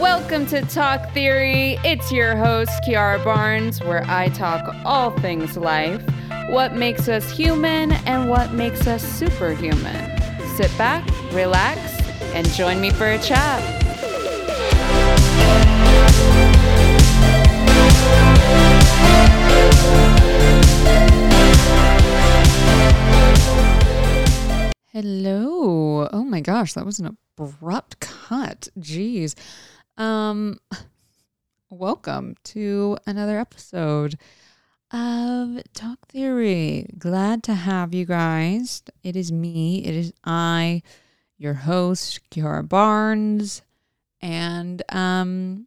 Welcome to Talk Theory. It's your host, Kiara Barnes, where I talk all things life, what makes us human, and what makes us superhuman. Sit back, relax, and join me for a chat. Hello. Oh my gosh, that was an abrupt cut. Jeez. Um welcome to another episode of Talk Theory. Glad to have you guys. It is me. It is I, your host, Kiara Barnes. And um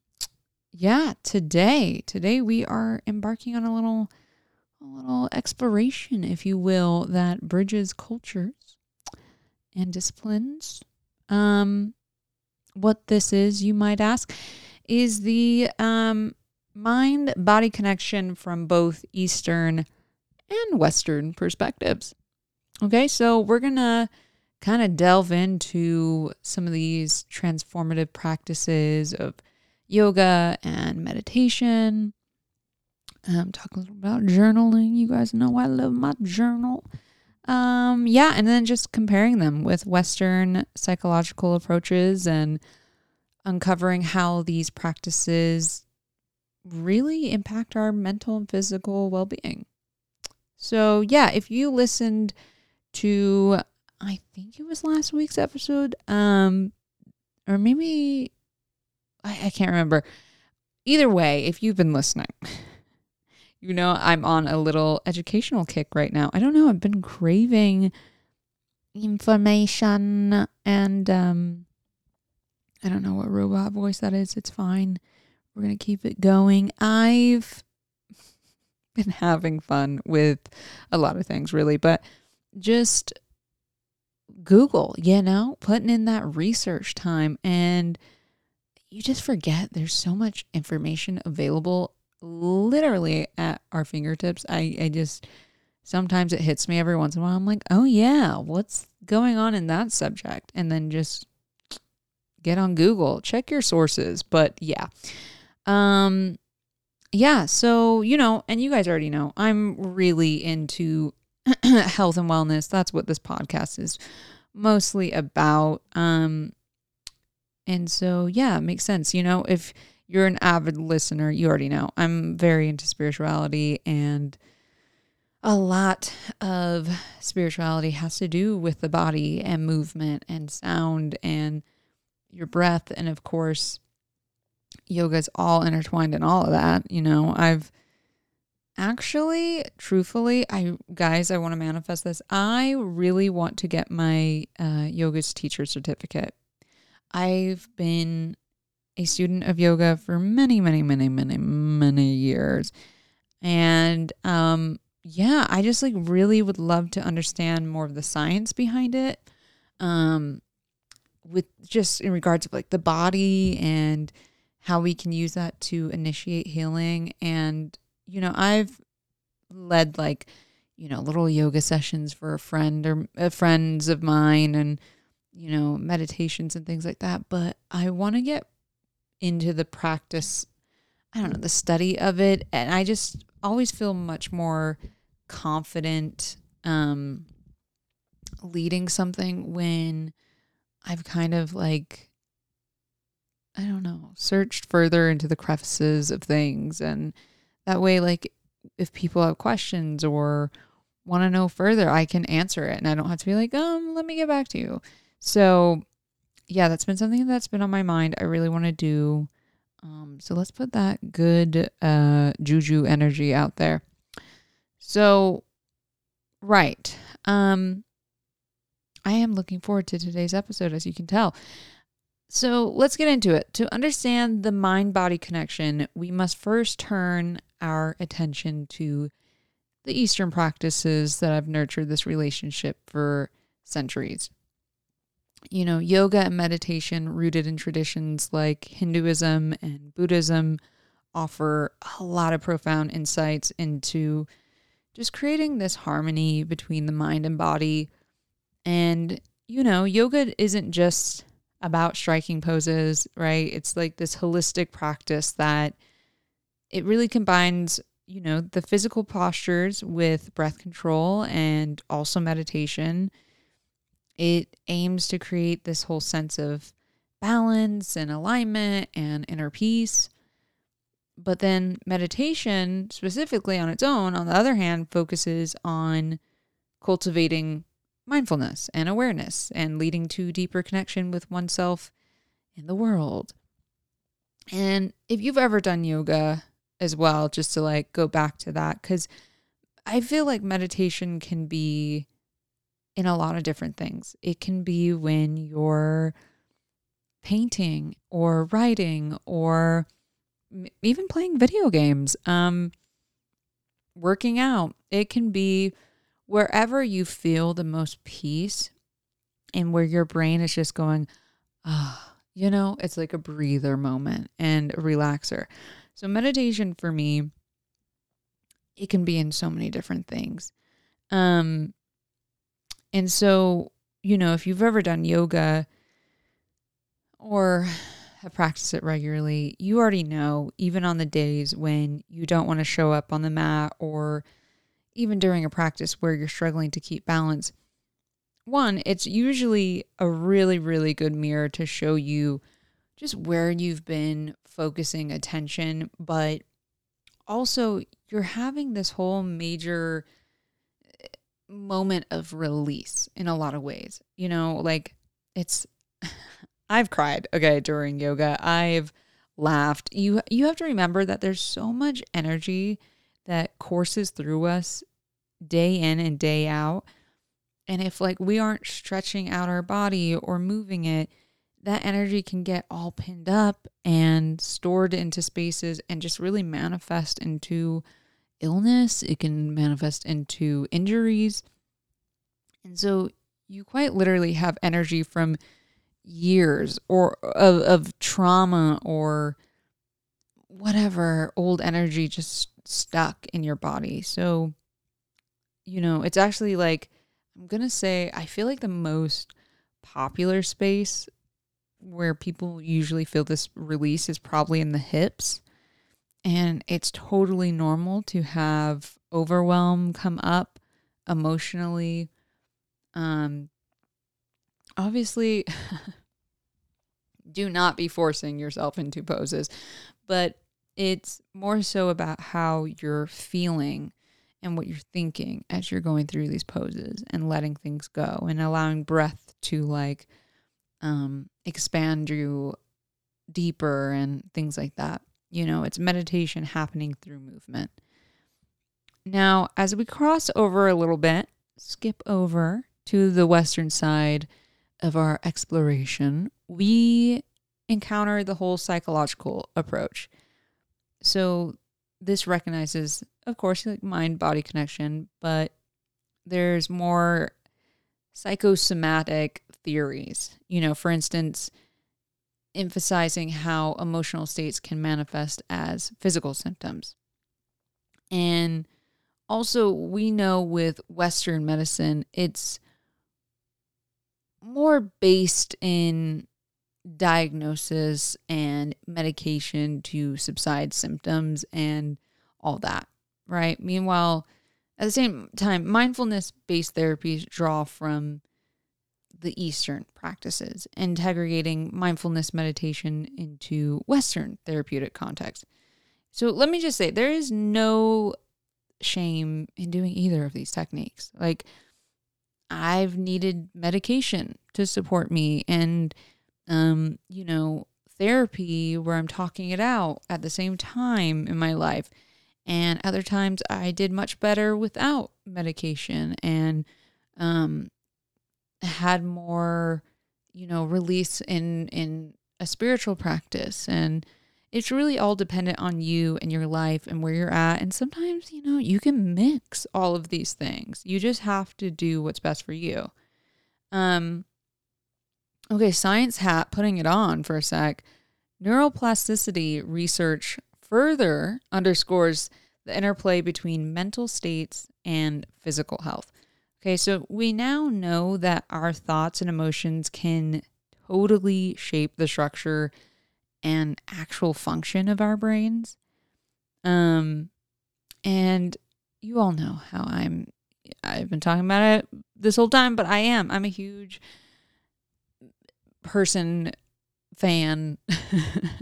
yeah, today, today we are embarking on a little a little exploration, if you will, that bridges cultures and disciplines. Um, what this is, you might ask, is the um, mind body connection from both Eastern and Western perspectives. Okay, so we're to kind of delve into some of these transformative practices of yoga and meditation. I'm talking about journaling. You guys know I love my journal. Um, yeah, and then just comparing them with Western psychological approaches and uncovering how these practices really impact our mental and physical well being. So, yeah, if you listened to, I think it was last week's episode, um, or maybe I, I can't remember. Either way, if you've been listening, you know, I'm on a little educational kick right now. I don't know, I've been craving information and um I don't know what robot voice that is. It's fine. We're going to keep it going. I've been having fun with a lot of things really, but just Google, you know, putting in that research time and you just forget there's so much information available literally at our fingertips. I, I just sometimes it hits me every once in a while. I'm like, oh yeah, what's going on in that subject? And then just get on Google, check your sources. But yeah. Um yeah, so you know, and you guys already know, I'm really into health and wellness. That's what this podcast is mostly about. Um and so yeah, it makes sense. You know, if you're an avid listener, you already know I'm very into spirituality, and a lot of spirituality has to do with the body and movement and sound and your breath. And of course, yoga is all intertwined in all of that. You know, I've actually, truthfully, I, guys, I want to manifest this. I really want to get my uh, yoga's teacher certificate. I've been a student of yoga for many, many, many, many, many years. And um, yeah, I just like really would love to understand more of the science behind it. Um, with just in regards of like the body and how we can use that to initiate healing. And, you know, I've led like, you know, little yoga sessions for a friend or uh, friends of mine and, you know, meditations and things like that. But I want to get into the practice, I don't know, the study of it. And I just always feel much more confident um, leading something when I've kind of like, I don't know, searched further into the crevices of things. And that way, like, if people have questions or want to know further, I can answer it. And I don't have to be like, um, let me get back to you. So yeah, that's been something that's been on my mind. I really want to do. Um, so let's put that good uh, juju energy out there. So, right. Um, I am looking forward to today's episode, as you can tell. So let's get into it. To understand the mind body connection, we must first turn our attention to the Eastern practices that have nurtured this relationship for centuries you know, yoga and meditation rooted in traditions like Hinduism and Buddhism offer a lot of profound insights into just creating this harmony between the mind and body. And, you know, yoga isn't just about striking poses, right? It's like this holistic practice that it really combines, you know, the physical postures with breath control and also meditation. It aims to create this whole sense of balance and alignment and inner peace. But then meditation, specifically on its own, on the other hand, focuses on cultivating mindfulness and awareness and leading to deeper connection with oneself and the world. And if you've ever done yoga as well, just to like go back to that, because I feel like meditation can be in a lot of different things. It can be when you're painting or writing or even playing video games, um, working out. It can be wherever you feel the most peace and where your brain is just going, ah, oh, you know, it's like a breather moment and a relaxer. So, meditation for me, it can be in so many different things. Um, and so, you know, if you've ever done yoga or have practiced it regularly, you already know, even on the days when you don't want to show up on the mat or even during a practice where you're struggling to keep balance, one, it's usually a really, really good mirror to show you just where you've been focusing attention, but also you're having this whole major moment of release in a lot of ways. You know, like it's I've cried, okay, during yoga. I've laughed. You you have to remember that there's so much energy that courses through us day in and day out. And if like we aren't stretching out our body or moving it, that energy can get all pinned up and stored into spaces and just really manifest into illness. It can manifest into injuries. And so you quite literally have energy from years or of, of trauma or whatever old energy just stuck in your body. So, you know, it's actually like, I'm going to say, I feel like the most popular space where people usually feel this release is probably in the hips. And it's totally normal to have overwhelm come up emotionally. Um, obviously, do not be forcing yourself into poses, but it's more so about how you're feeling and what you're thinking as you're going through these poses and letting things go and allowing breath to like um, expand you deeper and things like that. You know, it's meditation happening through movement. Now, as we cross over a little bit, skip over to the western side of our exploration, we encounter the whole psychological approach. So this recognizes, of course, like mind body connection, but there's more psychosomatic theories. You know, for instance, emphasizing how emotional states can manifest as physical symptoms. And also, we know with Western medicine, it's more based in diagnosis and medication to subside symptoms and all that, right? Meanwhile, at the same time, mindfulness based therapies draw from the Eastern practices, integrating mindfulness meditation into Western therapeutic context. So let me just say there is no shame in doing either of these techniques. Like, I've needed medication to support me and um, you know, therapy where I'm talking it out at the same time in my life. And other times I did much better without medication and um, had more, you know, release in in a spiritual practice and it's really all dependent on you and your life and where you're at. And sometimes, you know, you can mix all of these things. You just have to do what's best for you. Um, Okay, science hat, putting it on for a sec. Neuroplasticity research further underscores the interplay between mental states and physical health. Okay, so we now know that our thoughts and emotions can totally shape the structure and actual function of our brains. Um, and you all know how I'm. I've been talking about it this whole time, but I am. I'm a huge person fan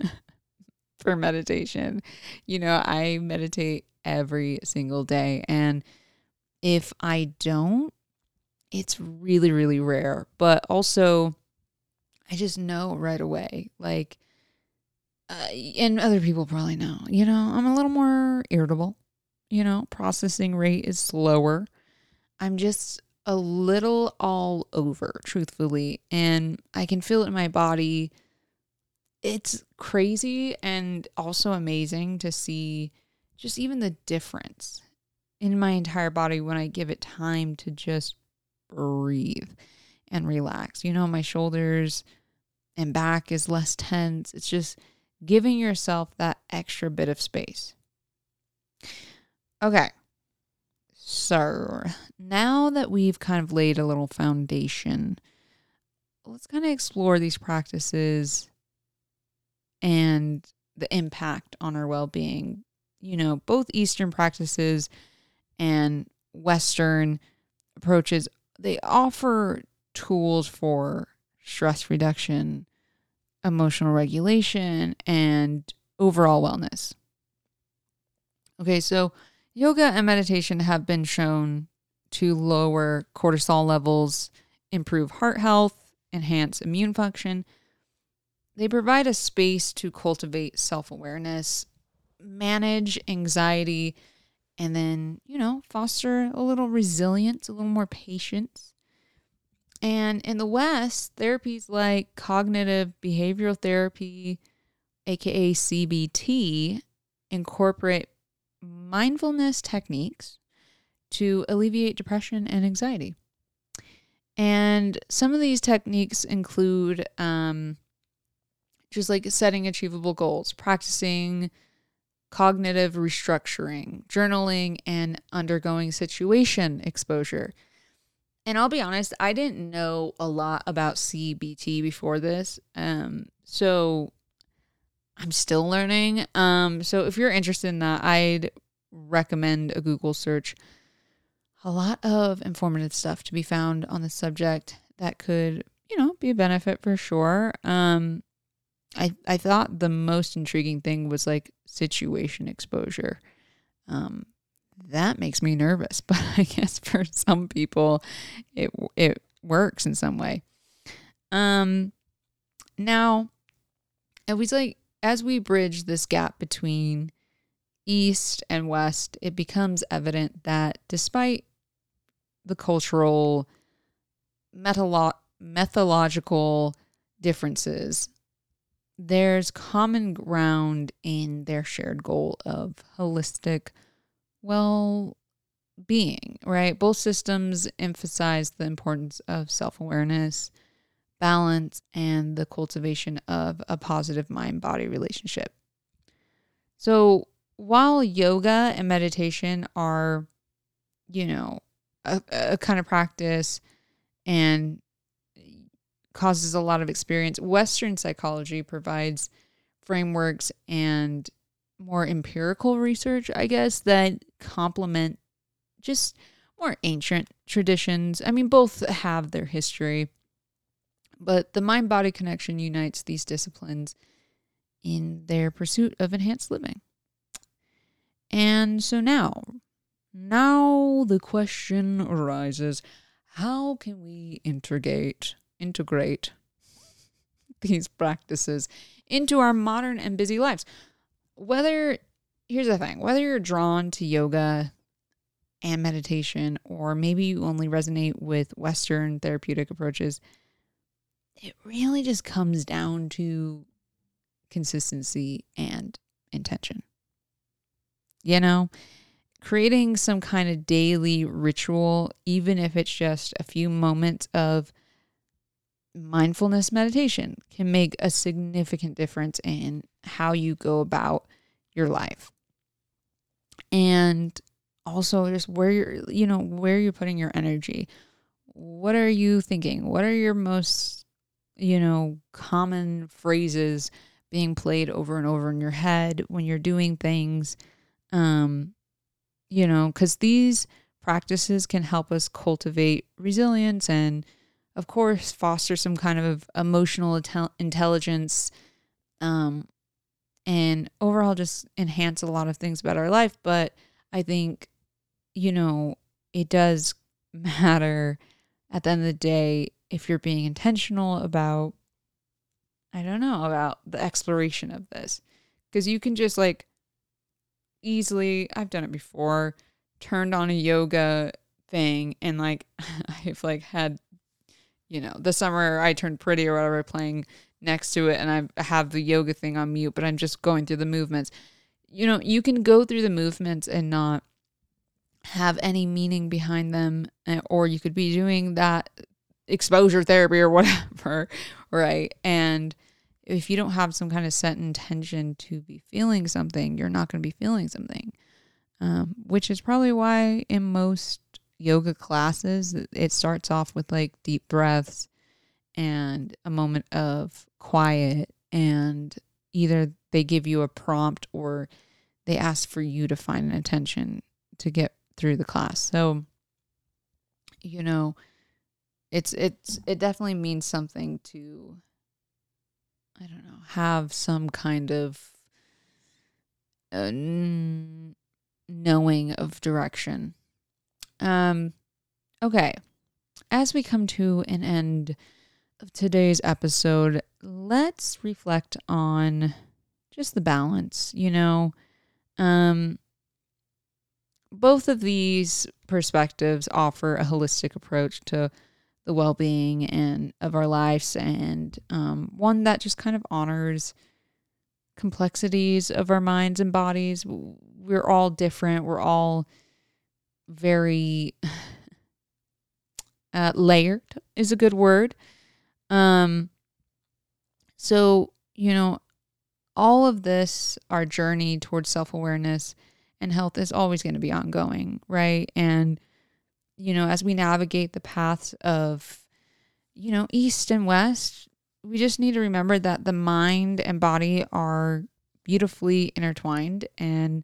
for meditation. You know, I meditate every single day. And if I don't, it's really, really rare. But also, I just know right away. Like, uh, and other people probably know, you know, I'm a little more irritable. You know, processing rate is slower. I'm just a little all over, truthfully. And I can feel it in my body. It's crazy and also amazing to see just even the difference in my entire body when I give it time to just breathe and relax. You know, my shoulders and back is less tense. It's just giving yourself that extra bit of space. Okay. So now that we've kind of laid a little foundation, let's kind of explore these practices and the impact on our well being. You know, both Eastern practices and Western approaches, they offer tools for stress reduction, emotional regulation, and overall wellness. Okay, so yoga and meditation have been shown to lower cortisol levels, improve heart health, enhance immune function, they provide a space to cultivate self awareness, manage anxiety, and then, you know, foster a little resilience, a little more patience. And in the West, therapies like cognitive behavioral therapy, aka CBT, incorporate mindfulness techniques to alleviate depression and anxiety. And some of these techniques include um, just like setting achievable goals, practicing cognitive restructuring, journaling, and undergoing situation exposure. And I'll be honest, I didn't know a lot about CBT before this. Um, so I'm still learning. Um, so if you're interested in that, I'd recommend a Google search. A lot of informative stuff to be found on the subject that could, you know, be a benefit for sure. Um, I I thought the most intriguing thing was like situation exposure. Um, that makes me nervous, but I guess for some people, it it works in some way. Um, now, it was like as we bridge this gap between East and West, it becomes evident that despite the cultural, metalo- methodological differences there's common ground in their shared goal of holistic well being, right? Both systems emphasize the importance of self awareness, balance, and the cultivation of a positive mind body relationship. So, while yoga and meditation are, you know, a, a kind of practice and causes a lot of experience. Western psychology provides frameworks and more empirical research, I guess, that complement just more ancient traditions. I mean, both have their history, but the mind body connection unites these disciplines in their pursuit of enhanced living. And so now, now the question arises how can we integrate integrate these practices into our modern and busy lives. Whether, here's the thing, whether you're drawn to yoga and meditation, or maybe you only resonate with Western therapeutic approaches, it really just comes down to consistency and intention. You know, creating some kind of daily ritual, even if it's just a few moments of mindfulness meditation can make a significant difference in how you go about your life. And also just where you're, you know, where you're putting your energy. What are you thinking? What are your most you know, common phrases being played over and over in your head when you're doing things. Um, you know, because these practices can help us cultivate resilience and, of course, foster some kind of emotional intel- intelligence um, and overall just enhance a lot of things about our life. But I think, you know, it does matter at the end of the day if you're being intentional about, I don't know, about the exploration of this. Because you can just like easily, I've done it before, turned on a yoga thing and like I've like had, you know, the summer I turned pretty or whatever playing next to it and I have the yoga thing on mute, but I'm just going through the movements. You know, you can go through the movements and not have any meaning behind them, eh, or you could be doing that exposure therapy or whatever, right? And if you don't have some kind of set intention to be feeling something, you're not going to be feeling something, um, which is probably why in most yoga classes, it starts off with like deep breaths and a moment of quiet and either they give you a prompt or they ask for you to find an attention to get through the class. So, you know, it's it's it definitely means something to I don't know, have some kind of uh, knowing of direction. Um okay. As we come to an end of today's episode, let's reflect on just the balance, you know. Um both of these perspectives offer a holistic approach to the well-being and of our lives and um, one that just kind of honors complexities of our minds and bodies we're all different we're all very uh, layered is a good word um, so, you know, all of this, our journey towards self awareness and health is always going to be ongoing, right? And, you know, as we navigate the paths of, you know, east and west, we just need to remember that the mind and body are beautifully intertwined and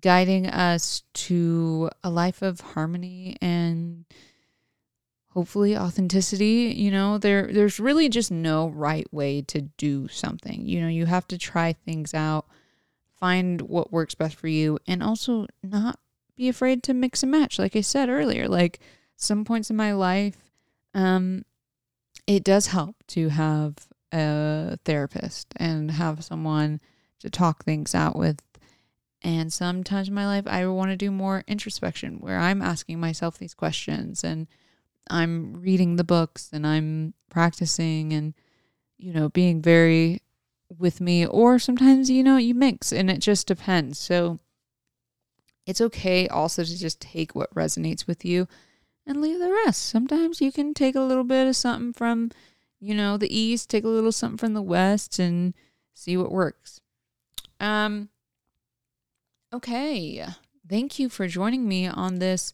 guiding us to a life of harmony and hopefully authenticity. You know there there's really just no right way to do something. You know you have to try things out find what works best for you and also not be afraid to mix and match. Like i said earlier like some points in my life um it does help to have a therapist and have someone to talk things out with and sometimes in my life i want to do more introspection where i'm asking myself these questions and I'm reading the books and I'm practicing and, you know, being very with me. Or sometimes, you know, you mix and it just depends. So it's okay also to just take what resonates with you and leave the rest. Sometimes you can take a little bit of something from, you know, the east, take a little something from the west and see what works. Um okay. Thank you for joining me on this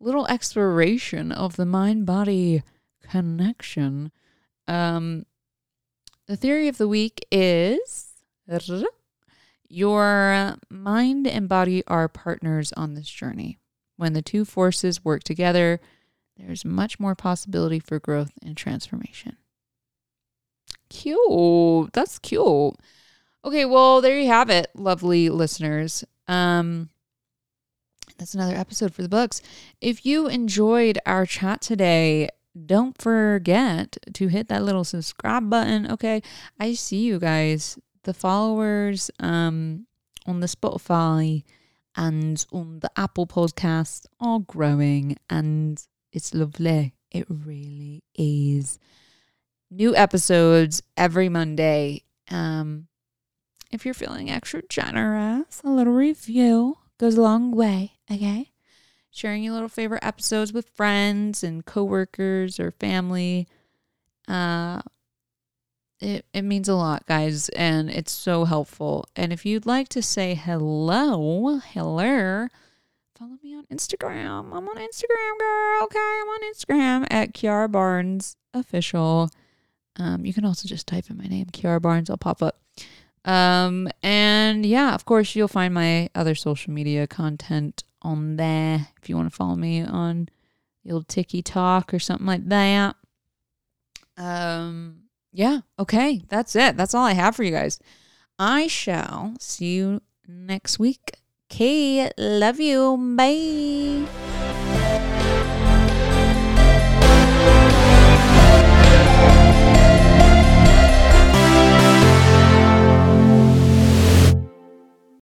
little exploration of the mind body connection. Um, the theory of the week is your mind and body are partners on this journey. When the two forces work together, there's much more possibility for growth and transformation. Cute. That's cute. Okay, well, there you have it, lovely listeners. Um, that's another episode for the books. If you enjoyed our chat today, don't forget to hit that little subscribe button. Okay. I see you guys. The followers um on the Spotify and on the Apple podcast are growing and it's lovely. It really is. New episodes every Monday. Um if you're feeling extra generous, a little review goes a long way, okay? Sharing your little favorite episodes with friends and coworkers or family. Uh it, it means a lot, guys, and it's so helpful. And if you'd like to say hello, hello, follow me on Instagram. I'm on Instagram, girl. Okay, I'm on Instagram at Kiara Barnes Official. Um, you can also just type in my name, Kiara Barnes. I'll pop up. Um, and yeah, of course, you'll find my other social media content on there if you want to follow me on the old Tiki Talk or something like that. Um, yeah, okay, that's it. That's all I have for you guys. I shall see you next week. Okay, love you. Bye.